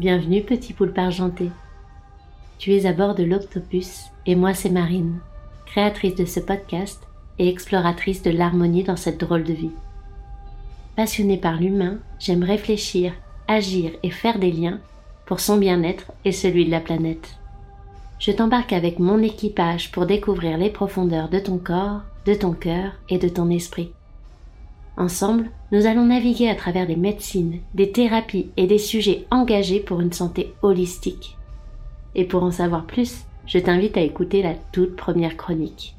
Bienvenue petit poulpe argenté. Tu es à bord de l'Octopus et moi c'est Marine, créatrice de ce podcast et exploratrice de l'harmonie dans cette drôle de vie. Passionnée par l'humain, j'aime réfléchir, agir et faire des liens pour son bien-être et celui de la planète. Je t'embarque avec mon équipage pour découvrir les profondeurs de ton corps, de ton cœur et de ton esprit. Ensemble, nous allons naviguer à travers des médecines, des thérapies et des sujets engagés pour une santé holistique. Et pour en savoir plus, je t'invite à écouter la toute première chronique.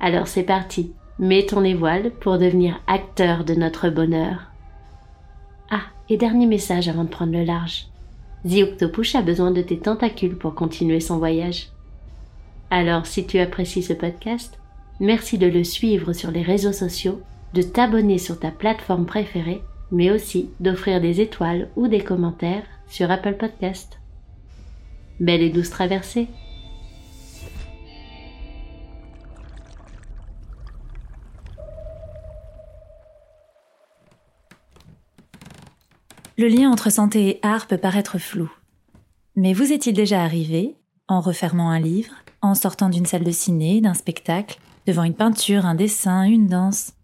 Alors c'est parti, mets ton évoile pour devenir acteur de notre bonheur. Ah, et dernier message avant de prendre le large. The Octopus a besoin de tes tentacules pour continuer son voyage. Alors si tu apprécies ce podcast, merci de le suivre sur les réseaux sociaux de t'abonner sur ta plateforme préférée, mais aussi d'offrir des étoiles ou des commentaires sur Apple Podcast. Belle et douce traversée Le lien entre santé et art peut paraître flou. Mais vous est-il déjà arrivé, en refermant un livre, en sortant d'une salle de ciné, d'un spectacle, devant une peinture, un dessin, une danse,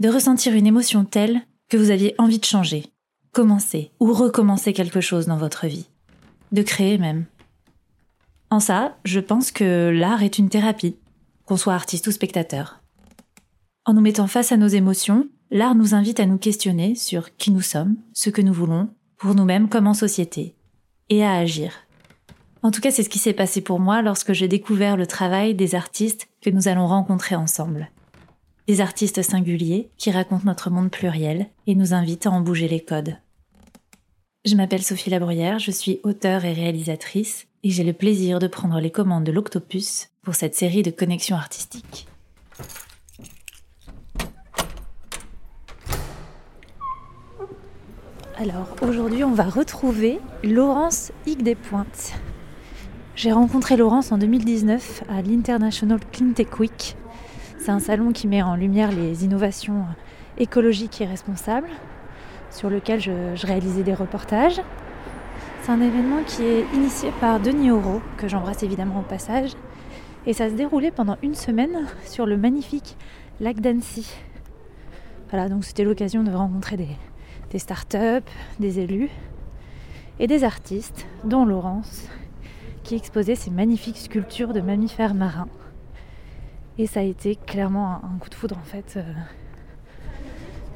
de ressentir une émotion telle que vous aviez envie de changer, commencer ou recommencer quelque chose dans votre vie, de créer même. En ça, je pense que l'art est une thérapie, qu'on soit artiste ou spectateur. En nous mettant face à nos émotions, l'art nous invite à nous questionner sur qui nous sommes, ce que nous voulons, pour nous-mêmes comme en société, et à agir. En tout cas, c'est ce qui s'est passé pour moi lorsque j'ai découvert le travail des artistes que nous allons rencontrer ensemble des artistes singuliers qui racontent notre monde pluriel et nous invitent à en bouger les codes. Je m'appelle Sophie Labruyère, je suis auteure et réalisatrice et j'ai le plaisir de prendre les commandes de l'Octopus pour cette série de connexions artistiques. Alors aujourd'hui, on va retrouver Laurence Higues des Pointes. J'ai rencontré Laurence en 2019 à l'International Clean Tech Week c'est un salon qui met en lumière les innovations écologiques et responsables, sur lequel je, réalisais des reportages. C'est un événement qui est initié par Denis Auro, que j'embrasse évidemment au passage. Et ça se déroulait pendant une semaine sur le magnifique lac d'Annecy. Voilà, donc c'était l'occasion de rencontrer des, des startups, des élus et des artistes, dont Laurence, qui exposait ces magnifiques sculptures de mammifères marins. Et ça a été clairement un, coup de foudre en fait. Euh.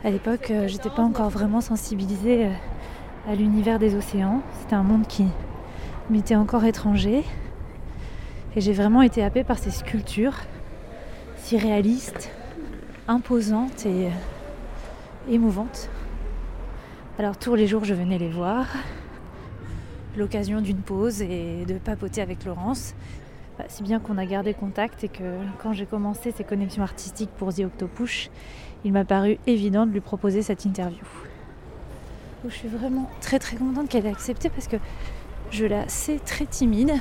À l'époque, euh, j'étais pas encore vraiment sensibilisée euh, à l'univers des océans. C'était un monde qui m'était encore étranger. Et j'ai vraiment été happée par ces sculptures si réalistes, imposantes et émouvantes. Alors tous les jours, je venais les voir. L'occasion d'une pause et de papoter avec Laurence, bah, si bien qu'on a gardé contact et que quand j'ai commencé ces connexions artistiques pour The Octopush, il m'a paru évident de lui proposer cette interview. je suis vraiment très très contente qu'elle ait accepté parce que je la sais très timide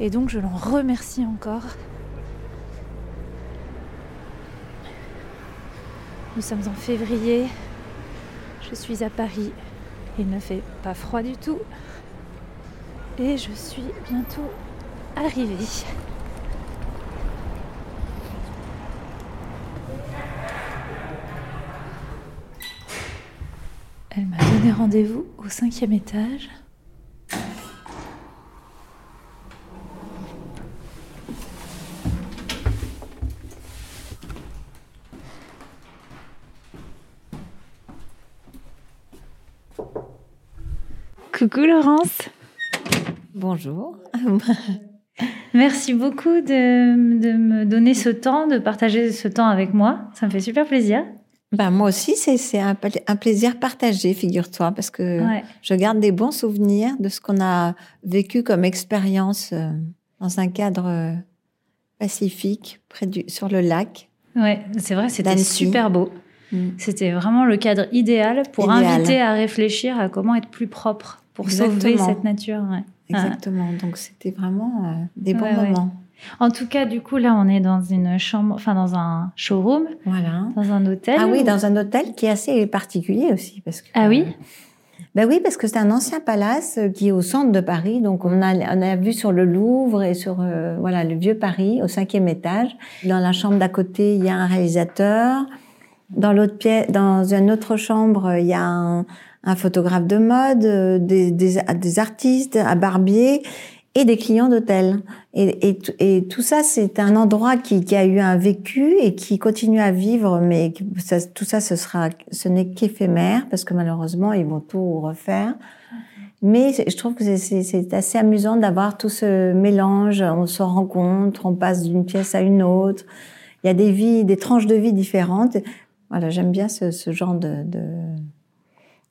et donc je l'en remercie encore. Nous sommes en février, je suis à Paris, il ne fait pas froid du tout et je suis bientôt arrivé. Elle m'a donné rendez-vous au cinquième étage. Coucou Laurence. Bonjour. Merci beaucoup de, me donner ce temps, de partager ce temps avec moi. Ça me fait super plaisir. Ben, moi aussi, c'est un, un, plaisir partagé, figure-toi, parce que je garde des bons souvenirs de ce qu'on a vécu comme expérience euh, dans un cadre euh, pacifique, près du, sur le lac. Ouais, c'est vrai, c'était super beau. Mm. C'était vraiment le cadre idéal pour inviter à réfléchir à comment être plus propre pour sauver cette nature. Ouais. Exactement. Donc c'était vraiment euh, des bons moments. En tout cas, du coup, là, on est dans une chambre, enfin dans un showroom, voilà, dans un hôtel. Ah oui, dans un hôtel qui est assez particulier aussi, parce que. Ah oui. Ben oui, parce que c'est un ancien palace qui est au centre de Paris. Donc on a, on a vu sur le Louvre et sur voilà le vieux Paris au cinquième étage. Dans la chambre d'à côté, il y a un réalisateur. Dans l'autre pièce, dans une autre chambre, il y a un, un photographe de mode, euh, des, des, des, artistes, un barbier et des clients d'hôtel. Et, et, et, tout ça, c'est un endroit qui, qui, a eu un vécu et qui continue à vivre, mais tout ça, ce sera, ce n'est qu'éphémère parce que malheureusement, ils vont tout refaire. Mais je trouve que c'est assez amusant d'avoir tout ce mélange. On se rencontre, on passe d'une pièce à une autre. Il y a des vies, des tranches de vie différentes. Voilà, j'aime bien ce, ce genre de, de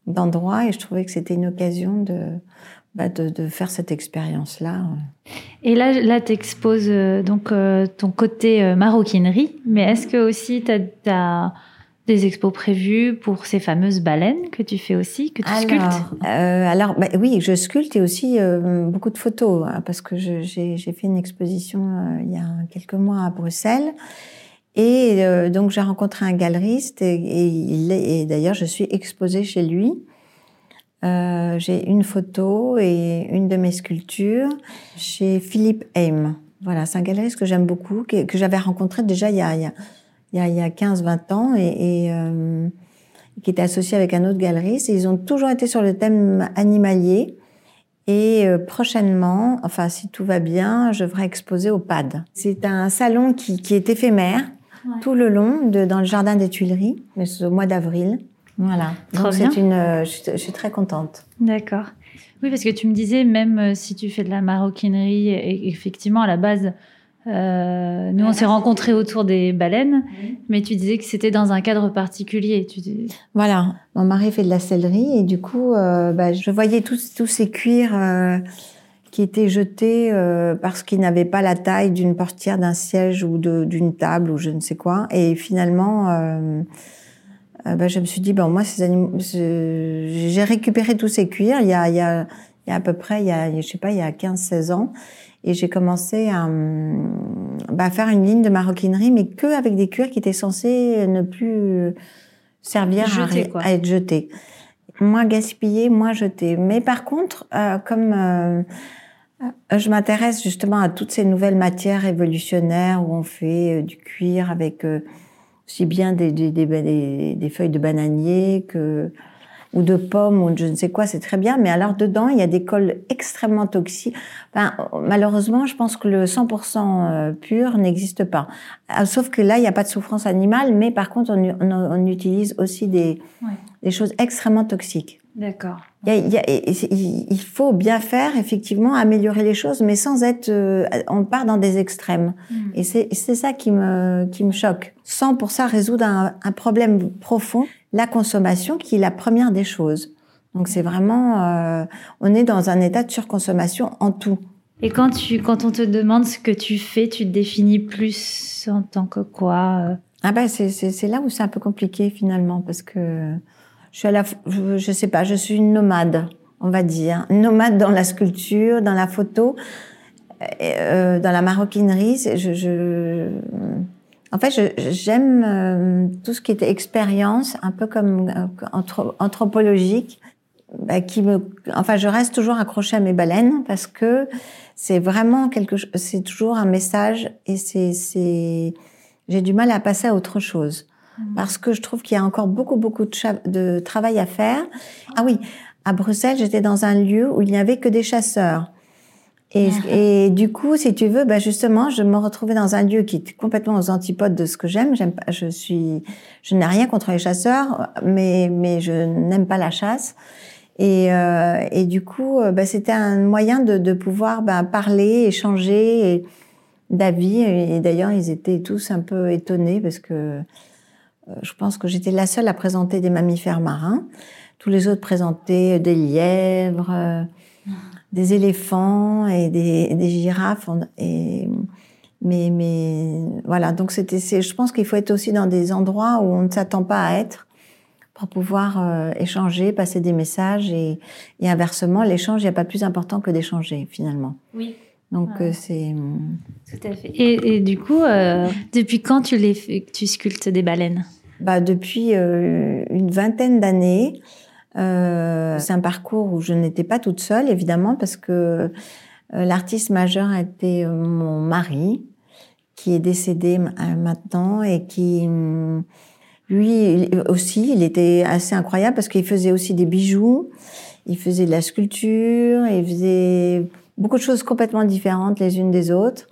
d'endroits et je trouvais que c'était une occasion de, bah de, de, faire cette expérience-là. Et là, là tu exposes euh, donc euh, ton côté euh, maroquinerie, mais est-ce que aussi tu as, des expos prévues pour ces fameuses baleines que tu fais aussi, que tu alors, sculptes? Alors, bah, oui, je sculpte et aussi beaucoup de photos, hein, parce que j'ai fait une exposition il y a quelques mois à Bruxelles. Euh, donc j'ai rencontré un galeriste et, d'ailleurs je suis exposée chez lui. Euh, j'ai une photo et une de mes sculptures chez Philippe Haim. Voilà, c'est un galeriste que j'aime beaucoup, que, j'avais rencontré déjà il y a, il y a, il y a 15-20 ans et, euh, qui était associé avec un autre galeriste. Ils ont toujours été sur le thème animalier. Et prochainement, enfin si tout va bien, je devrais exposer au PAD. C'est un salon qui est éphémère, tout le long de, dans le jardin des Tuileries, mais c'est au mois d'avril. Voilà. Donc c'est une, euh, je, suis très contente. D'accord. Oui, parce que tu me disais, même euh, si tu fais de la maroquinerie, et effectivement, à la base, euh, nous, on s'est rencontrés autour des baleines, mais tu disais que c'était dans un cadre particulier. Tu Voilà. Mon mari fait de la sellerie et du coup, euh, bah, je voyais tous, tous ces cuirs euh, qui étaient jetés euh, parce qu'ils n'avaient pas la taille d'une portière, d'un siège ou d'une table ou je ne sais quoi. Et finalement, euh, euh, ben, je me suis dit, bon, moi, ces animaux, j'ai récupéré tous ces cuirs il y a, il y a, il y a à peu près, il y a, je sais pas, il y a 15-16 ans. Et j'ai commencé à, bah, faire une ligne de maroquinerie, mais que avec des cuirs qui étaient censés ne plus servir Jeter, à, à, être jetés. Moins gaspillés, moins jetés. Mais par contre, euh, comme euh, je m'intéresse justement à toutes ces nouvelles matières révolutionnaires où on fait euh, du cuir avec euh, aussi bien des, des, des, des, feuilles de bananier que ou de pommes ou de je ne sais quoi, c'est très bien. Mais alors dedans, il y a des cols extrêmement toxiques. Enfin, malheureusement, je pense que le 100% pur n'existe pas. Sauf que là, il n'y a pas de souffrance animale, mais par contre, on, on, on utilise aussi des, ouais. des choses extrêmement toxiques. D'accord. Il, faut bien faire, effectivement, améliorer les choses, mais sans être. Euh, on part dans des extrêmes. Mm. Et c'est ça qui me, qui me choque. Sans pour ça résoudre un, un, problème profond, la consommation, qui est la première des choses. Donc c'est vraiment. Euh, on est dans un état de surconsommation en tout. Et quand, tu, quand on te demande ce que tu fais, tu te définis plus en tant que quoi euh? Ah ben c'est là où c'est un peu compliqué finalement, parce que je suis à la, je, sais pas, je suis une nomade, on va dire, nomade dans la sculpture, dans la photo, euh, dans la maroquinerie. Je, je, en fait, j'aime euh, tout ce qui était expérience, un peu comme euh, anthropologique, bah, qui me, enfin, je reste toujours accrochée à mes baleines parce que c'est vraiment quelque c'est toujours un message et c'est, c'est, j'ai du mal à passer à autre chose parce que je trouve qu'il y a encore beaucoup, beaucoup de, de, travail à faire. Ah oui, à Bruxelles, j'étais dans un lieu où il n'y avait que des chasseurs. Et, et, du coup, si tu veux, bah justement, je me retrouvais dans un lieu qui est complètement aux antipodes de ce que j'aime. J'aime pas, je suis, je n'ai rien contre les chasseurs, mais mais je n'aime pas la chasse. Et, euh, et du coup, bah, c'était un moyen de, de pouvoir bah, parler, échanger d'avis. Et, et d'ailleurs, ils étaient tous un peu étonnés parce que je pense que j'étais la seule à présenter des mammifères marins. Tous les autres présentaient des lièvres, euh, des éléphants et des, girafes. Mais, mais voilà, donc c'était, je pense qu'il faut être aussi dans des endroits où on ne s'attend pas à être pour pouvoir euh, échanger, passer des messages et, et inversement, l'échange, il n'y a pas plus important que d'échanger finalement. Oui. Donc ouais. c'est tout à fait. Et, et du coup, euh, depuis quand tu les tu sculptes des baleines? Bah depuis euh, une vingtaine d'années. Euh, c'est un parcours où je n'étais pas toute seule, évidemment, parce que euh, l'artiste majeur a été mon mari, qui est décédé maintenant et qui, mm, lui aussi, il était assez incroyable parce qu'il faisait aussi des bijoux, il faisait de la sculpture, il faisait beaucoup de choses complètement différentes les unes des autres.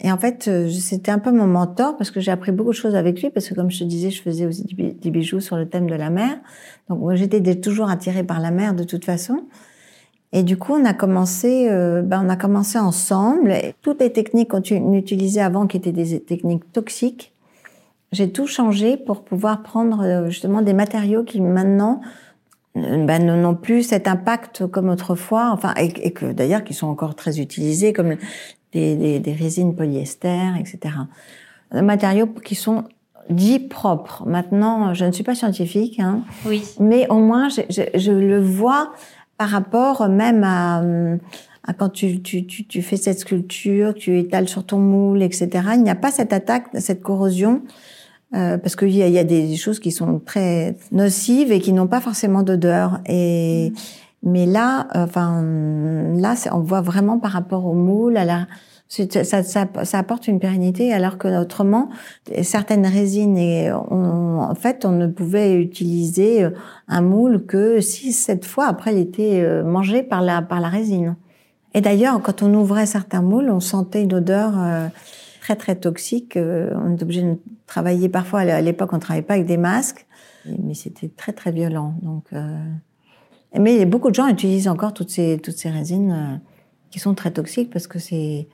Et en fait, euh, c'était un peu mon mentor parce que j'ai appris beaucoup de choses avec lui parce que comme je te disais, je faisais aussi des bijoux sur le thème de la mer. Donc moi, j'étais toujours attirée par la mer de toute façon. Et du coup, on a commencé, euh, ben, on a commencé ensemble. Et toutes les techniques qu'on utilisait avant, qui étaient des techniques toxiques, j'ai tout changé pour pouvoir prendre euh, justement des matériaux qui maintenant ben, n'ont plus cet impact comme autrefois, enfin, et, et que d'ailleurs qui sont encore très utilisés, comme des, des, résines polyester, etc. Des matériaux qui sont dits propres. Maintenant, je ne suis pas scientifique, hein, oui. mais au moins je, je, je, le vois par rapport même à, à quand tu, tu, tu, tu, fais cette sculpture, tu étales sur ton moule, etc. Il n'y a pas cette attaque, cette corrosion. Euh, parce qu'il y, y, a des choses qui sont très nocives et qui n'ont pas forcément d'odeur. Et, mm. Mais là, euh, enfin, là, on voit vraiment par rapport au moule, à la, ça, ça, ça, apporte une pérennité, alors que autrement, certaines résines, et en fait, on ne pouvait utiliser euh, un moule que six, sept fois après, il était euh, mangé par la par la résine. Et d'ailleurs, quand on ouvrait certains moules, on sentait une odeur très très toxique. On était obligé de travailler parfois. À l'époque, on travaillait pas avec des masques, mais c'était très très violent. Donc mais beaucoup de gens utilisent encore toutes ces, toutes ces résines euh, qui sont très toxiques parce que c'est,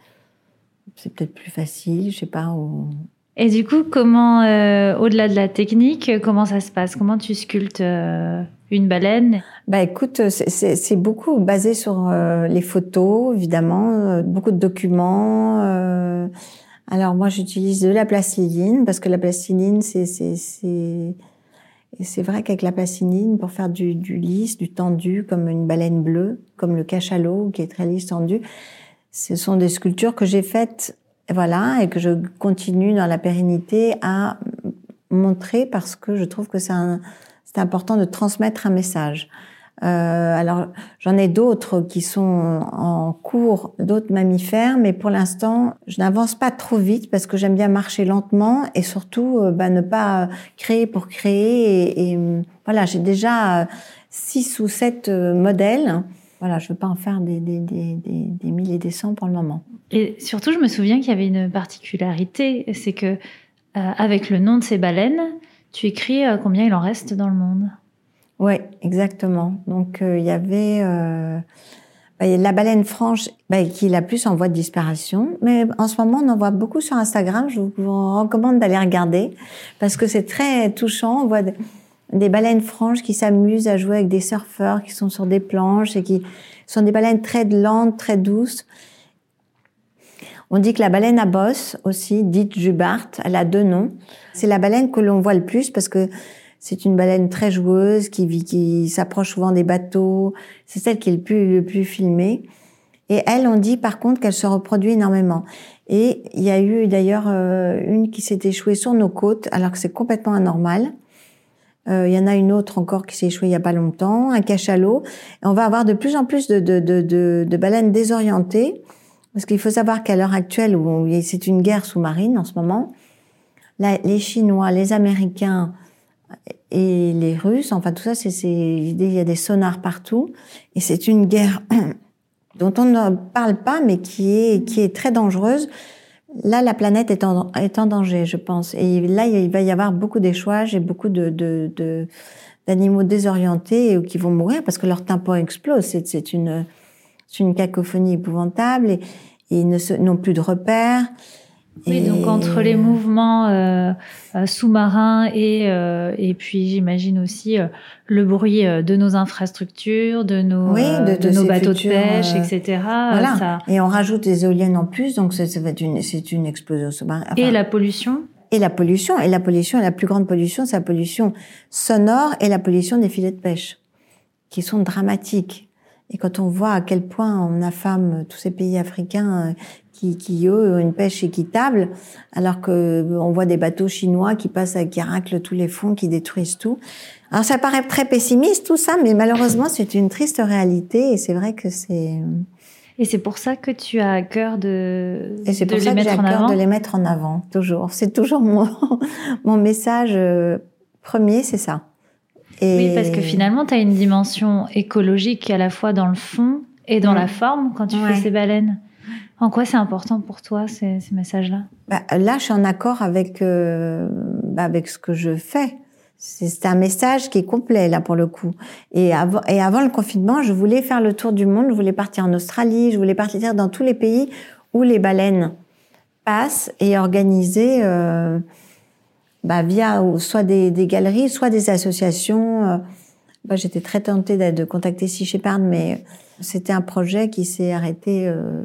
c'est peut-être plus facile, je sais pas. Ou... Et du coup, comment, euh, au-delà de la technique, comment ça se passe? Comment tu sculptes euh, une baleine? Bah écoute, c'est, c'est beaucoup basé sur les photos, évidemment, beaucoup de documents. Alors moi, j'utilise de la plastiline parce que la plastiline, c'est, c'est, c'est vrai qu'avec la placinine, pour faire du, du, lisse, du tendu, comme une baleine bleue, comme le cachalot, qui est très lisse, tendu, ce sont des sculptures que j'ai faites, voilà, et que je continue dans la pérennité à montrer parce que je trouve que c'est important de transmettre un message. Euh, alors, j'en ai d'autres qui sont en cours, d'autres mammifères, mais pour l'instant, je n'avance pas trop vite parce que j'aime bien marcher lentement et surtout euh, bah, ne pas créer pour créer. Et, et voilà, j'ai déjà six ou sept euh, modèles. Voilà, je veux pas en faire des, des, des, des, milliers et des cents pour le moment. Et surtout, je me souviens qu'il y avait une particularité, c'est que avec le nom de ces baleines, tu écris combien il en reste dans le monde? Oui, exactement. Donc euh, il y avait euh, bah, la baleine franche bah, qui est la plus en voie de disparition, mais en ce moment on en voit beaucoup sur Instagram. Je vous, recommande d'aller regarder parce que c'est très touchant. On voit des baleines franches qui s'amusent à jouer avec des surfeurs qui sont sur des planches et qui sont des baleines très lentes, très douces. On dit que la baleine à bosse aussi, dite jubart, elle a deux noms. C'est la baleine que l'on voit le plus parce que c'est une baleine très joueuse qui, vit, qui s'approche souvent des bateaux. C'est celle qui est le plus, le plus filmée. Et elle, on dit par contre qu'elle se reproduit énormément. Et il y a eu d'ailleurs euh, une qui s'est échouée sur nos côtes, alors que c'est complètement anormal. Euh, il y en a une autre encore qui s'est échouée il y a pas longtemps, un cachalot. Et on va avoir de plus en plus de, de, de, de baleines désorientées, parce qu'il faut savoir qu'à l'heure actuelle, où c'est une guerre sous-marine en ce moment, les Chinois, les Américains, et les Russes, enfin tout ça, c'est il y a des sonars partout et c'est une guerre dont on ne parle pas, mais qui est qui est très dangereuse. Là, la planète est en, est en danger, je pense. Et là, il va y avoir beaucoup d'échouages et beaucoup de, de, d'animaux désorientés qui vont mourir parce que leur tympan explose. C'est, une, une cacophonie épouvantable et, et ils n'ont plus de repères. Oui, donc entre les mouvements euh, euh, sous-marins et, euh, et puis j'imagine aussi le bruit de nos infrastructures, de nos, de, nos bateaux de pêche, etc. Voilà. Ça... Et on rajoute des éoliennes en plus, donc être une, c'est une explosion sous-marine. et la pollution? Et la pollution, et la pollution, la plus grande pollution, c'est la pollution sonore et la pollution des filets de pêche, qui sont dramatiques. Et quand on voit à quel point on affame tous ces pays africains qui, qui ont une pêche équitable, alors que on voit des bateaux chinois qui passent, qui raclent tous les fonds, qui détruisent tout. Alors ça paraît très pessimiste tout ça, mais malheureusement c'est une triste réalité et c'est vrai que c'est. Et c'est pour ça que tu as à cœur de, et c'est pour ça que j'ai à cœur de les mettre en avant toujours. C'est toujours mon mon message euh, premier, c'est ça. Et... Oui, parce que finalement tu as une dimension écologique à la fois dans le fond et dans la forme quand tu fais ces baleines. En quoi c'est important pour toi ces, ces messages-là? Bah, Là, je suis en accord avec euh, bah, avec ce que je fais. C'est un message qui est complet là pour le coup. Et avant, et avant le confinement, je voulais faire le tour du monde. Je voulais partir en Australie. Je voulais partir dans tous les pays où les baleines passent et organiser euh, bah, via soit des, des, galeries, soit des associations. Euh, bah, J'étais très tentée de contacter Sea Shepherd, mais c'était un projet qui s'est arrêté. Euh,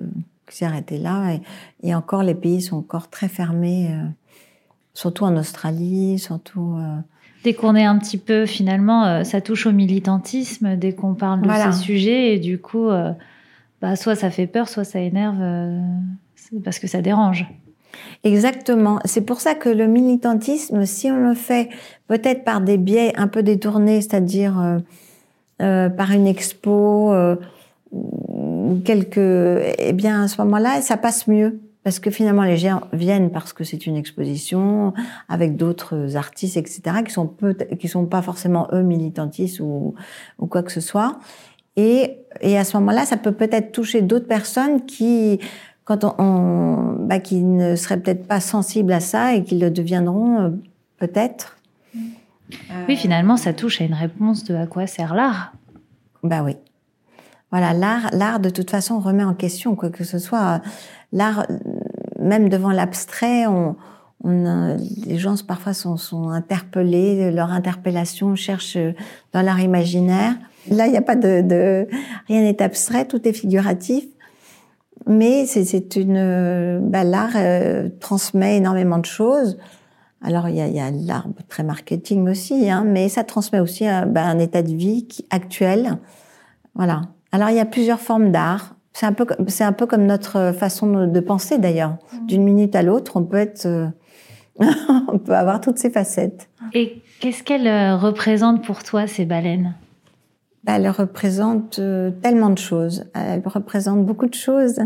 s'est arrêté là. Et, et, encore, les pays sont encore très fermés, euh, surtout en Australie, surtout. Euh... Dès qu'on est un petit peu, finalement, euh, ça touche au militantisme, dès qu'on parle de ces sujets, et du coup, bah, soit ça fait peur, soit ça énerve, parce que ça dérange. Exactement. C'est pour ça que le militantisme, si on le fait peut-être par des biais un peu détournés, c'est-à-dire par une expo, quelques, eh bien, à ce moment-là, ça passe mieux. Parce que finalement, les gens viennent parce que c'est une exposition avec d'autres artistes, etc., qui sont peut qui sont pas forcément eux militantistes ou, ou quoi que ce soit. Et, et à ce moment-là, ça peut peut-être toucher d'autres personnes qui, quand on, on bah, qui ne seraient peut-être pas sensibles à ça et qui le deviendront euh, peut-être. Oui, finalement, ça touche à une réponse de à quoi sert l'art? Bah oui. Voilà, l'art, l'art de toute façon remet en question quoi que ce soit. L'art, même devant l'abstrait, on, on, les gens parfois sont, sont interpellés, leur interpellation cherche dans l'art imaginaire. Là, il n'y a pas de, de rien n'est abstrait, tout est figuratif. Mais c'est une, bah, l'art euh, transmet énormément de choses. Alors il y a, y a l'art très marketing aussi, hein, mais ça transmet aussi euh, bah, un état de vie qui, actuel. Voilà. Alors il y a plusieurs formes d'art. C'est un peu, c'est un peu comme notre façon de penser d'ailleurs. Mmh. D'une minute à l'autre, on peut être, euh, on peut avoir toutes ces facettes. Et qu'est-ce qu'elles euh, représentent pour toi ces baleines? Bah, Elles représentent euh, tellement de choses. Elles représentent beaucoup de choses.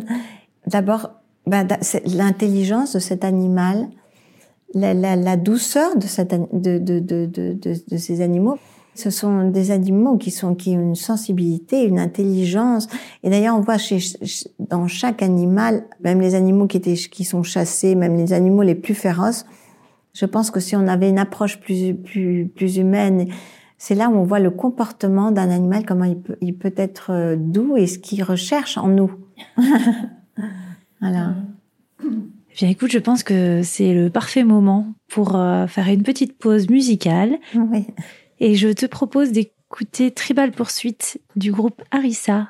D'abord, bah, l'intelligence de cet animal, la, la, la douceur de, cette, de, de, de, de ces animaux. Ce sont des animaux qui sont qui ont une sensibilité, une intelligence. Et d'ailleurs, on voit chez, dans chaque animal, même les animaux qui étaient qui sont chassés, même les animaux les plus féroces. Je pense que si on avait une approche plus plus plus humaine, c'est là où on voit le comportement d'un animal, comment il peut il peut être euh, doux et ce qu'il recherche en nous. voilà. Bien écoute, je pense que c'est le parfait moment pour euh, faire une petite pause musicale. Oui. Et je te propose d'écouter Tribal Poursuite du groupe Arissa.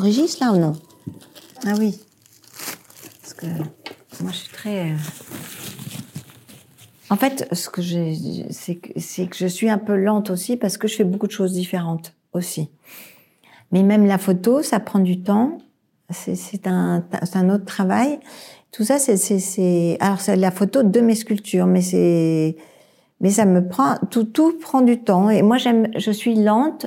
Enregistre là ou non? Ah oui. Parce que moi je suis très. Euh, en fait, ce que c'est que, que je suis un peu lente aussi parce que je fais beaucoup de choses différentes aussi. Mais même la photo, ça prend du temps. C'est un, un autre travail. Tout ça, c'est, alors c'est la photo de mes sculptures, mais c'est, mais ça me prend, tout, tout prend du temps. Et moi, j'aime, je suis lente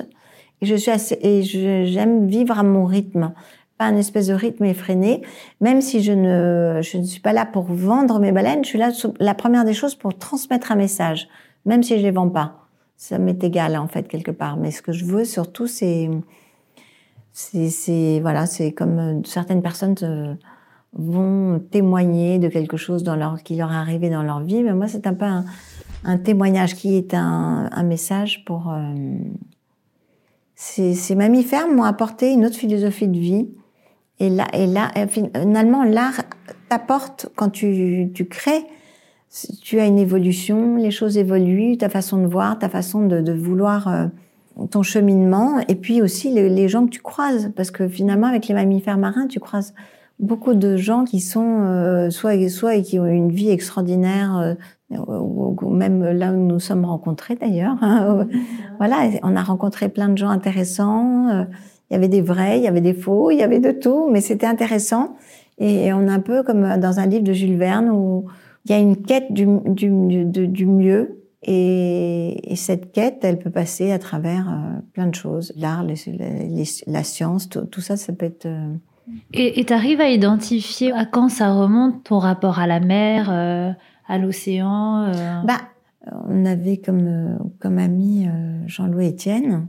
je suis assez, et j'aime vivre à mon rythme. Pas un espèce de rythme effréné. Même si je ne, je ne suis pas là pour vendre mes baleines, je suis là, la première des choses, pour transmettre un message. Même si je les vends pas. Ça m'est égal, en fait, quelque part. Mais ce que je veux, surtout, c'est, c'est, voilà, c'est comme euh, certaines personnes euh, vont témoigner de quelque chose dans leur, qui leur est arrivé dans leur vie. Mais moi, c'est un peu un, un témoignage qui est un, un message pour. Euh, ces, mammifères m'ont apporté une autre philosophie de vie. Et là, et là, finalement, l'art t'apporte quand tu, tu crées. Tu as une évolution, les choses évoluent, ta façon de voir, ta façon de, de vouloir euh, ton cheminement, et puis aussi les, gens que tu croises, parce que finalement, avec les mammifères marins, tu croises beaucoup de gens qui sont euh, soit soit et qui ont une vie extraordinaire euh, ou, même là où nous sommes rencontrés d'ailleurs hein, voilà on a rencontré plein de gens intéressants euh, il y avait des vrais il y avait des faux il y avait de tout mais c'était intéressant et, on est un peu comme dans un livre de Jules Verne où il y a une quête du, du, du mieux et, et, cette quête, elle peut passer à travers plein de choses. L'art, la science, tout, tout, ça, ça peut être et tu arrives à identifier à quand ça remonte ton rapport à la mer, euh, à l'océan euh? Bah, on avait comme, euh, comme ami Jean-Louis Etienne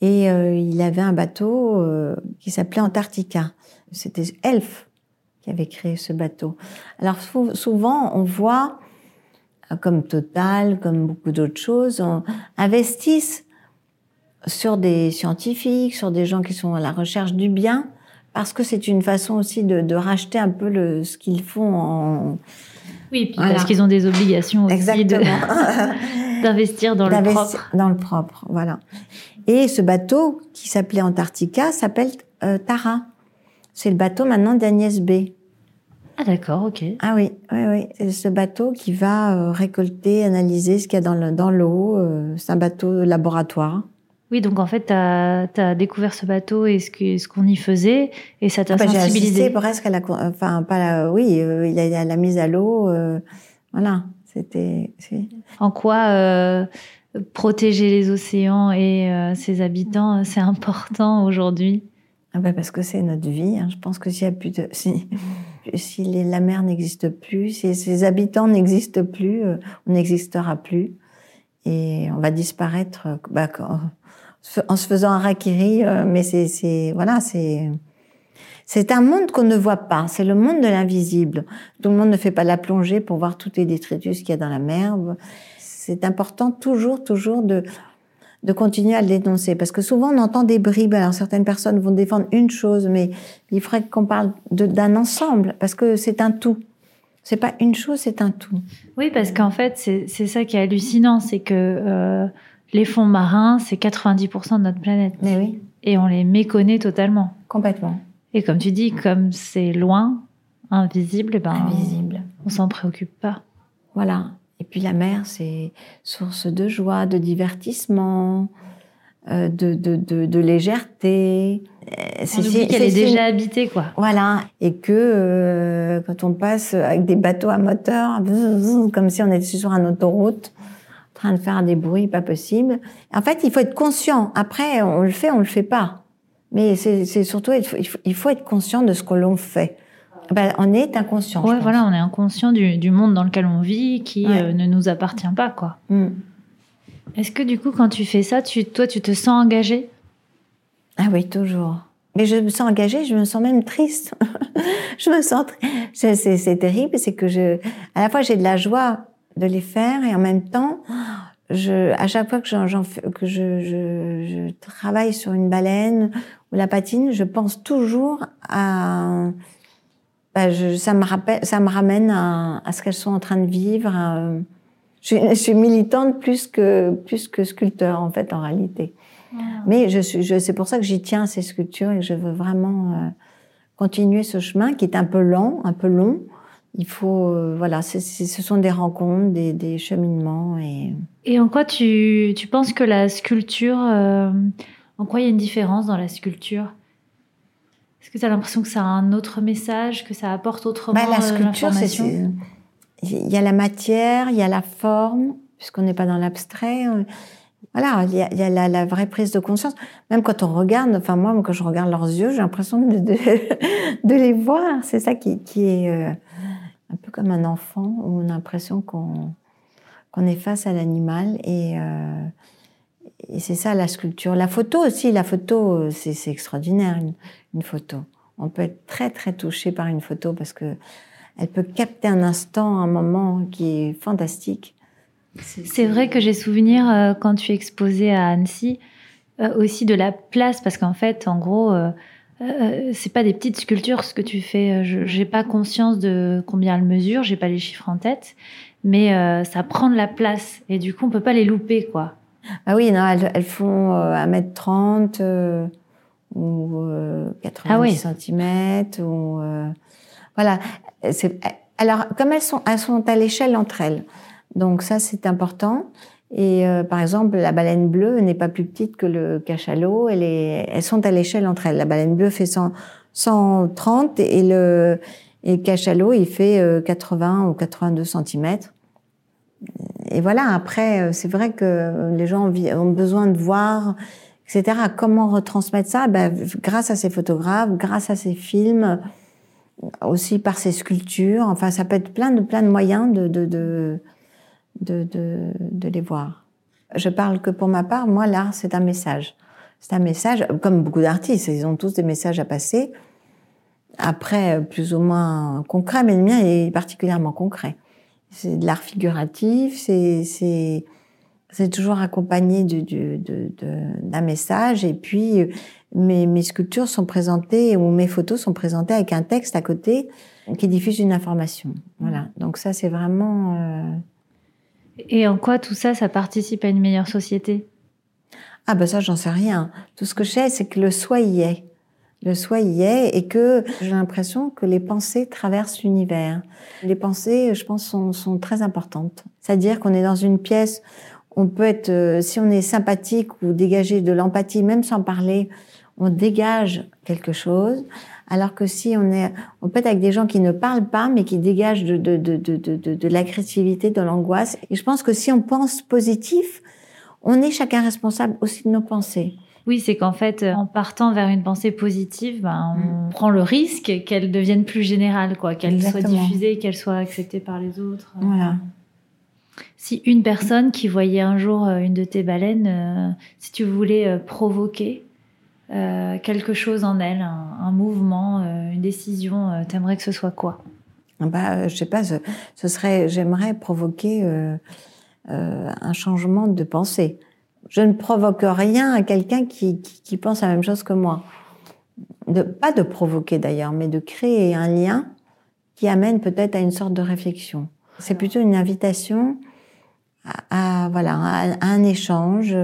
et il avait un bateau qui s'appelait Antarctica. C'était Elf qui avait créé ce bateau. Alors souvent, on voit, comme Total, comme beaucoup d'autres choses, investissent sur des scientifiques, sur des gens qui sont à la recherche du bien, parce que c'est une façon aussi de, de, racheter un peu le, ce qu'ils font en... Oui, puis parce qu'ils ont des obligations aussi d'investir dans le propre. Dans le propre, voilà. Et ce bateau qui s'appelait Antarctica s'appelle euh, Tara. C'est le bateau maintenant d'Agnès B. Ah d'accord, ok. Ah oui, oui, oui. Ce bateau qui va euh, récolter, analyser ce qu'il y a dans l'eau. Euh, c'est un bateau laboratoire. Oui, donc en fait, tu as, découvert ce bateau et ce qu'on y faisait, et ça t'a ah bah, sensibilisé. J'ai presque à la, enfin pas oui, euh, il a, la mise à l'eau, euh, voilà, c'était. En quoi euh, protéger les océans et ses habitants, c'est important aujourd'hui? Ah bah parce que c'est notre vie. Hein. Je pense que s'il y a plus de, si, si les, la mer n'existe plus, si ses habitants n'existent plus, on n'existera plus et on va disparaître. Bah, en se faisant un rakiri, euh, mais c'est, voilà, c'est, c'est un monde qu'on ne voit pas. C'est le monde de l'invisible. Tout le monde ne fait pas la plongée pour voir tous les détritus qu'il y a dans la mer. C'est important toujours, toujours de, de continuer à le dénoncer. Parce que souvent, on entend des bribes. Alors, certaines personnes vont défendre une chose, mais il faudrait qu'on parle d'un ensemble, parce que c'est un tout. C'est pas une chose, c'est un tout. Oui, parce qu'en fait, c'est ça qui est hallucinant, c'est que euh, les fonds marins, c'est 90% de notre planète. Mais oui. Et on les méconnaît totalement. Complètement. Et comme tu dis, comme c'est loin, invisible, ben, invisible. on s'en préoccupe pas. Voilà. Et puis la mer, c'est source de joie, de divertissement, euh, de, de, de, de, légèreté. Euh, c'est qu'elle est déjà habitée, quoi. Voilà. Et que euh, quand on passe avec des bateaux à moteur, comme si on était sur une autoroute, train de faire des bruits pas possibles. En fait, il faut être conscient. Après, on le fait, on le fait pas. Mais c'est surtout, il faut, être conscient de ce que l'on fait. Ben, on est inconscient. Ouais, voilà, on est inconscient du, monde dans lequel on vit, qui euh, ne nous appartient pas, quoi. Mm. Est-ce que du coup, quand tu fais ça, tu, toi, tu te sens engagé Ah oui, toujours. Mais je me sens engagée, je me sens même triste. je me sens, c'est terrible, c'est que je, à la fois j'ai de la joie de les faire et en même temps, je, à chaque fois que, j'en, que je, je, je, travaille sur une baleine ou la patine, je pense toujours à, bah, je, ça me rappelle, ça me ramène à, à ce qu'elles sont en train de vivre. je, suis, je, suis, militante plus que plus que sculpteur en fait en réalité. Mais je suis, je, c'est pour ça que j'y tiens à ces sculptures et que je veux vraiment euh, continuer ce chemin qui est un peu lent, un peu long. Il faut, euh, voilà, ce sont des rencontres, des, des, cheminements et. Et en quoi tu, tu penses que la sculpture, euh, en quoi il y a une différence dans la sculpture? Est-ce que tu as l'impression que ça a un autre message, que ça apporte autrement bah, La sculpture, c'est il y a la matière, il y a la forme, puisqu'on n'est pas dans l'abstrait. Voilà, il y a, il y a la, la, vraie prise de conscience. Même quand on regarde, enfin moi, quand je regarde leurs yeux, j'ai l'impression de, de, de, les voir. C'est ça qui, qui est euh, un peu comme un enfant, où on a l'impression qu'on qu'on est face à l'animal. Et, euh, et c'est ça la sculpture. La photo aussi, la photo, c'est extraordinaire, une, une, photo. On peut être très très touché par une photo parce que elle peut capter un instant, un moment qui est fantastique. C'est vrai que j'ai souvenir euh, quand tu exposais à Annecy euh, aussi de la place parce qu'en fait, en gros, euh, c'est pas des petites sculptures ce que tu fais. Je j'ai pas conscience de combien elles mesurent, j'ai pas les chiffres en tête, mais ça prend de la place et du coup, on peut pas les louper, quoi. Ah oui, non, elles, font 1m30 ou 90 ah cm ou voilà. Alors, comme elles sont, elles sont à l'échelle entre elles. Donc ça, c'est important. Et euh, par exemple, la baleine bleue n'est pas plus petite que le cachalot. Elle est, elles sont à l'échelle entre elles. La baleine bleue fait 100, 130 et le, et le cachalot, il fait 80 euh, ou 82 cm. Et voilà, après, euh, c'est vrai que les gens ont besoin de voir, etc. Comment retransmettre ça? Ben, Grâce à ces photographes, grâce à ces films, aussi par ces sculptures. Enfin, ça peut être plein de, plein de moyens de, de, de de, de, de les voir. Je parle que pour ma part, moi, l'art, c'est un message. C'est un message, comme beaucoup d'artistes, ils ont tous des messages à passer. Après, plus ou moins concret, mais le mien est particulièrement concret. C'est de l'art figuratif, c'est, c'est, toujours accompagné d'un message. Et puis, mes, mes sculptures sont présentées, ou mes photos sont présentées avec un texte à côté qui diffuse une information. Voilà. Donc ça, c'est vraiment... Euh, et en quoi tout ça, ça participe à une meilleure société? Ah ben ça, j'en sais rien. Tout ce que je sais, c'est que le soi y est. Le soi y est et que j'ai l'impression que les pensées traversent l'univers. Les pensées, je pense, sont, sont très importantes. C'est-à-dire qu'on est dans une pièce, on peut être, euh, si on est sympathique ou dégager de l'empathie, même sans parler, on dégage quelque chose. Alors que si on est, on peut être avec des gens qui ne parlent pas, mais qui dégagent de, de, de, de, de l'agressivité, de l'angoisse. Et je pense que si on pense positif, on est chacun responsable aussi de nos pensées. Oui, c'est qu'en fait, en partant vers une pensée positive, ben, on mm. prend le risque qu'elle devienne plus générale, quoi, qu'elle soit diffusée, qu'elle soit acceptée par les autres. Voilà. Si une personne qui voyait un jour euh, une de tes baleines, euh, si tu voulais euh, provoquer euh, quelque chose en elle, un, mouvement, euh, une décision, euh, t'aimerais que ce soit quoi? Bah, je sais pas, ce, serait, j'aimerais provoquer un changement de pensée. Je ne provoque rien à quelqu'un qui, qui, pense la même chose que moi. De, pas de provoquer d'ailleurs, mais de créer un lien qui amène peut-être à une sorte de réflexion. C'est plutôt une invitation à, voilà, à, un échange.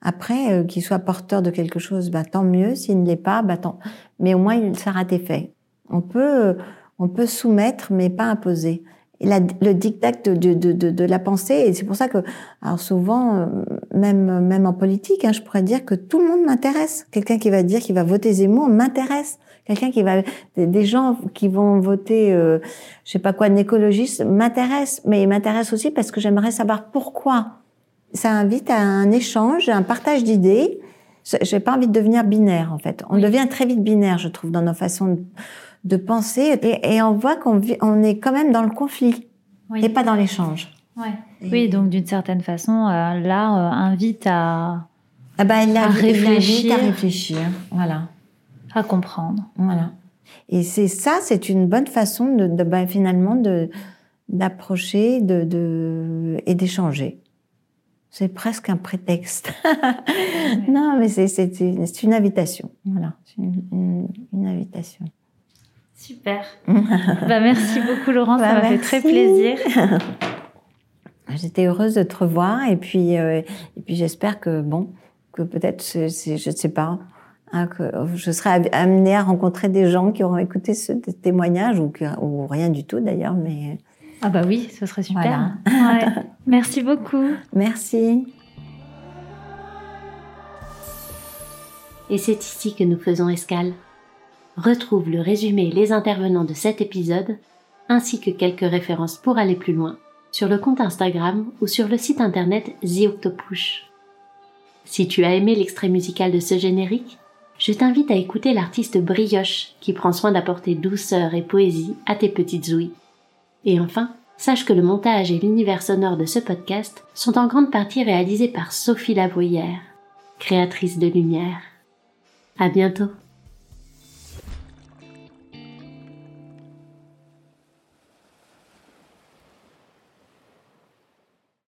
Après, euh, qu'il soit porteur de quelque chose, bah, tant mieux. S'il ne l'est pas, bah, tant. Mais au moins, il sera fait. On peut, euh, on peut soumettre, mais pas imposer. Et la, le dictat de, de, de, de, la pensée, et c'est pour ça que, alors souvent, euh, même, même en politique, hein, je pourrais dire que tout le monde m'intéresse. Quelqu'un qui va dire qu'il va voter Zemmour m'intéresse. Quelqu'un qui va, des gens qui vont voter, euh, je sais pas quoi, un écologiste m'intéresse, mais il m'intéresse aussi parce que j'aimerais savoir pourquoi ça invite à un échange, un partage d'idées. J'ai pas envie de devenir binaire, en fait. On devient très vite binaire, je trouve, dans nos façons de, penser. Et, on voit qu'on on est quand même dans le conflit et pas dans l'échange. Ouais. Oui, donc d'une certaine façon, euh, là, euh, invite à, ah bah, à réfléchir. à réfléchir, voilà. À comprendre. Voilà. Et c'est ça, c'est une bonne façon de, de bah, finalement de d'approcher de, de, et d'échanger. C'est presque un prétexte. non, mais c'est une, une, invitation. Voilà, c'est une, une, invitation. Super. bah, merci beaucoup, Laurent. ça bah, m'a fait très plaisir. J'étais heureuse de te revoir et puis, euh, et puis j'espère que bon, que peut-être, je ne sais pas, hein, que je serais amenée à rencontrer des gens qui auront écouté ce témoignage ou, ou rien du tout d'ailleurs, mais. Ah bah oui, ce serait super. Merci beaucoup. Merci. Et c'est ici que nous faisons escale. Retrouve le résumé et les intervenants de cet épisode, ainsi que quelques références pour aller plus loin, sur le compte Instagram ou sur le site internet The Octopush. Si tu as aimé l'extrait musical de ce générique, je t'invite à écouter l'artiste Brioche qui prend soin d'apporter douceur et poésie à tes petites ouïes. Et enfin, sache que le montage et l'univers sonore de ce podcast sont en grande partie réalisés par Sophie Lavoyère, créatrice de lumière. À bientôt!